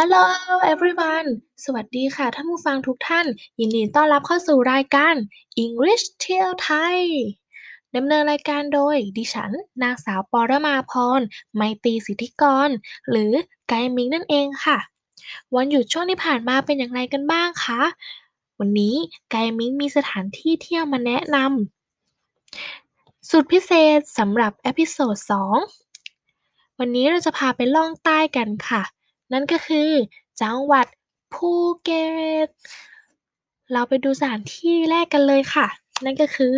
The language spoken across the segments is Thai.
Hello everyone สวัสดีค่ะท่านผู้ฟังทุกท่าน ยินดีต้อนรับเข้าสู่รายการ English เที่ยวไทยดำเนินรายการโดย ดิฉัน นางสาวปรมาพร ไมตรีสิทธิกร หรือไกด์มิงนั่นเองค่ะ วันหยุดช่วงที่ผ่านมาเป็นอย่างไรกันบ้างคะ วันนี้ไกด์มิงมีสถานที่เที่ยวมาแนะนำสุดพิเศษสำหรับ episode 2วันนี้เราจะพาไปล่องใต้กันค่ะ นั่นก็คือ จังหวัดภูเก็ต เราไปดูสถานที่แรกกันเลยค่ะ นั่นก็คือ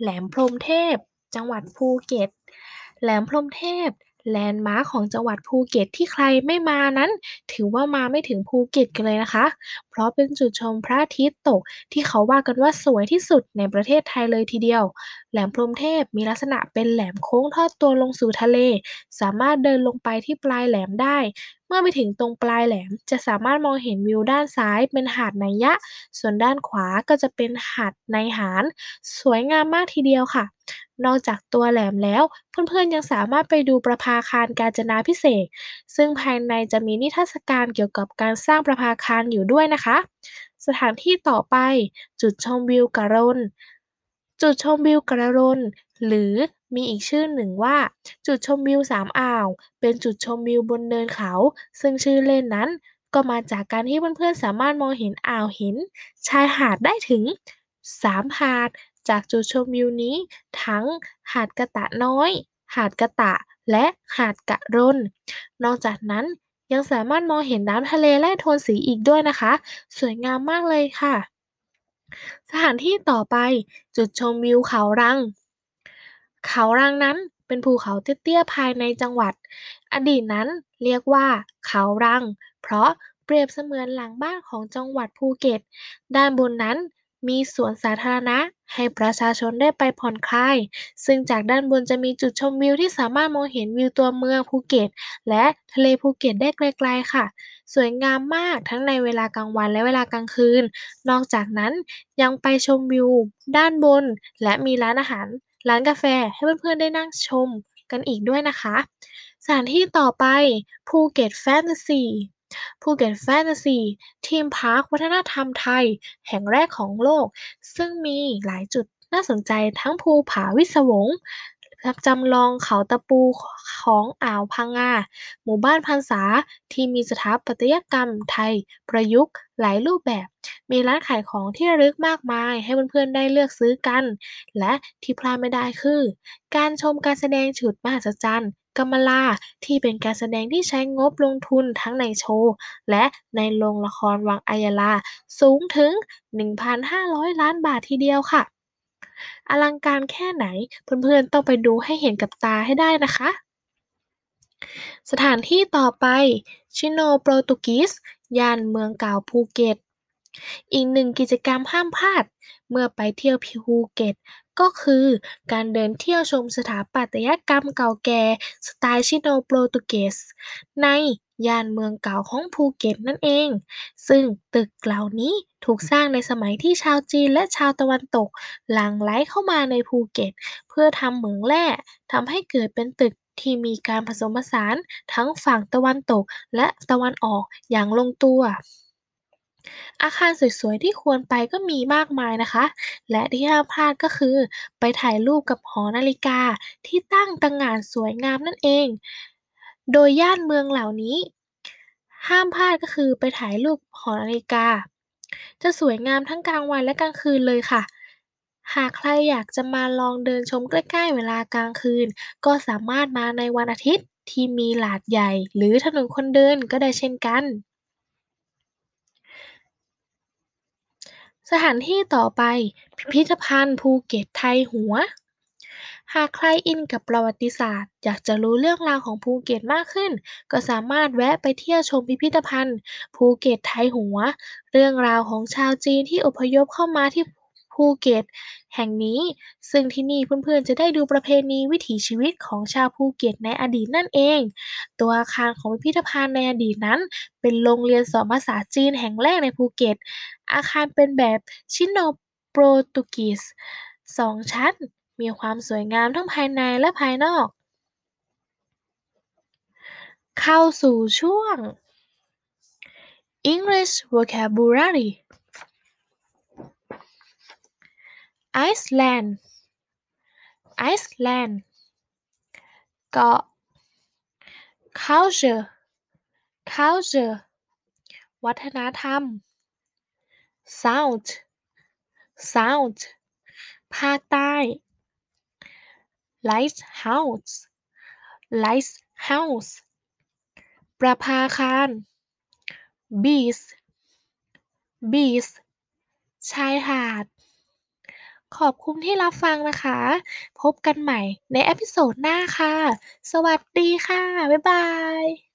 แหลมพรหมเทพ จังหวัดภูเก็ต แหลมพรหมเทพ แลนด์มาร์คของจังหวัดภูเก็ตที่ใครไม่มานั้น ถือว่ามาไม่ถึงภูเก็ตกันเลยนะคะ เพราะเป็นจุดชมพระอาทิตย์ตกที่เขาว่ากันว่าสวยที่สุดในประเทศไทยเลยทีเดียว แหลมพรหมเทพมีลักษณะเป็นแหลมโค้งทอดตัวลงสู่ทะเล สามารถเดินลงไปที่ปลายแหลมได้ เมื่อไปถึงตรงปลายแหลมจะสามารถมองเห็นวิวด้านซ้ายเป็นหาดไนยะ ส่วนด้านขวาก็จะเป็นหาดไนหารสวยงามมากทีเดียวค่ะ นอกจากตัวแหลมแล้ว เพื่อนๆยังสามารถไปดูประภาคารกาญจนาพิเศษ ซึ่งภายในจะมีนิทรรศการเกี่ยวกับการสร้างประภาคารอยู่ด้วยนะคะ สถานที่ต่อไป จุดชมวิวกระรนจุดชมวิวกระรนหรือมีอีกชื่อหนึ่งว่า จุดชมวิวสามอ่าว เป็นจุดชมวิวบนเนินเขา ซึ่งชื่อเล่นนั้น ก็มาจากการที่เพื่อนๆสามารถมองเห็นอ่าวหิน ชายหาดได้ถึง3หาด จากจุดชมวิวนี้ ทั้งหาดกะตะน้อย หาดกะตะ และหาดกะรน นอกจากนั้นยังสามารถมองเห็นน้ำทะเลและโทนสีอีกด้วยนะคะ สวยงามมากเลยค่ะ สถานที่ต่อไปจุดชมวิวเขารัง เขารังนั้นเป็นภูเขาเตี้ยๆภายในจังหวัด อดีตนั้นเรียกว่าเขารัง เพราะเปรียบเสมือนหลังบ้านของจังหวัดภูเก็ต ด้านบนนั้น มีสวนสาธารณะ ให้ประชาชนได้ไปผ่อนคลาย ซึ่งจากด้านบนจะมีจุดชมวิวที่สามารถมองเห็นวิวตัวเมืองภูเก็ต และทะเลภูเก็ตได้ไกลๆค่ะ สวยงามมากทั้งในเวลากลางวันและเวลากลางคืน นอกจากนั้นยังไปชมวิวด้านบน และมีร้านอาหาร ร้านกาแฟให้เพื่อนๆได้นั่งชมกันอีกด้วยนะคะ สถานที่ต่อไปภูเก็ตแฟนตาซี ภูเก็ตแฟนตาซี theme park วัฒนธรรมไทย แห่งแรกของโลก ซึ่งมีหลายจุดน่าสนใจทั้งภูผาพิศวงจำลองเขาตะปูของอ่าวพังงา หมู่บ้านพรรษาที่มีสถาปัตยกรรมไทย ประยุกต์หลายรูปแบบ มีร้านขายของที่ระลึกมากมาย ให้เพื่อนๆได้เลือกซื้อกัน และที่พลาดไม่ได้คือ การชมการแสดงฉุดมหัศจรรย์ กำมลา ที่เป็นการแสดงที่ใช้งบลงทุนทั้งในโชว์ และในโรงละครวังอัยราสูงถึง 1,500 ล้านบาททีเดียวค่ะ อลังการแค่ไหนเพื่อนๆต้องไปดูให้เห็นกับตาให้ได้นะคะสถานที่ต่อไปชิโนโปรตุกีสย่านเมืองเก่าภูเก็ต อีกหนึ่งกิจกรรมห้ามพลาดเมื่อไปเที่ยวภูเก็ต ก็คือการเดินเที่ยวชมสถาปัตยกรรมเก่าแก่สไตล์ชิโนโปรตุเกส ในย่านเมืองเก่าของภูเก็ตนั่นเอง ซึ่งตึกเหล่านี้ถูกสร้างในสมัยที่ชาวจีนและชาวตะวันตก หลั่งไหลเข้ามาในภูเก็ต เพื่อทำเหมืองแร่ทำให้เกิดเป็นตึกที่มีการผสมผสานทั้งฝั่งตะวันตกและตะวันออกอย่างลงตัว อาคารสวย ๆ ที่ควรไปก็มีมากมายนะคะ และที่ห้ามพลาดก็คือ ไปถ่ายรูปกับหอนาฬิกาที่ตั้งตระหง่านสวยงามนั่นเอง โดยย่านเมืองเหล่านี้ ห้ามพลาดก็คือไปถ่ายรูปหอนาฬิกา จะสวยงามทั้งกลางวันและกลางคืนเลยค่ะ หากใครอยากจะมาลองเดินชมใกล้ๆเวลากลางคืน ก็สามารถมาในวันอาทิตย์ที่มีลานใหญ่ หรือถนนคนเดินก็ได้เช่นกัน สถานที่ต่อไป พิพิธภัณฑ์ภูเก็ตไทยหัว หากใครอินกับประวัติศาสตร์ อยากจะรู้เรื่องราวของภูเก็ตมากขึ้น ก็สามารถแวะไปเที่ยวชมพิพิธภัณฑ์ภูเก็ตไทยหัว เรื่องราวของชาวจีนที่อพยพเข้ามาที่ ภูเก็ต แห่งนี้ ซึ่งที่นี่เพื่อนๆจะได้ดูประเพณีวิถีชีวิตของชาวภูเก็ตในอดีตนั่นเอง ตัวอาคารของพิพิธภัณฑ์ในอดีตนั้น เป็นโรงเรียนสอนภาษาจีนแห่งแรกในภูเก็ต อาคารเป็นแบบชิโนโปรตุกีสสองชั้น มีความสวยงามทั้งภายในและภายนอก เข้าสู่ช่วง English vocabulary Iceland Iceland เกาะ culture culture วัฒนธรรม South South ภาคใต้ Lighthouse Lighthouse ประภาคาร Beach Beach ชายหาด ขอบคุณที่รับฟังนะคะ พบกันใหม่ใน episode หน้าค่ะ สวัสดีค่ะ บ๊ายบาย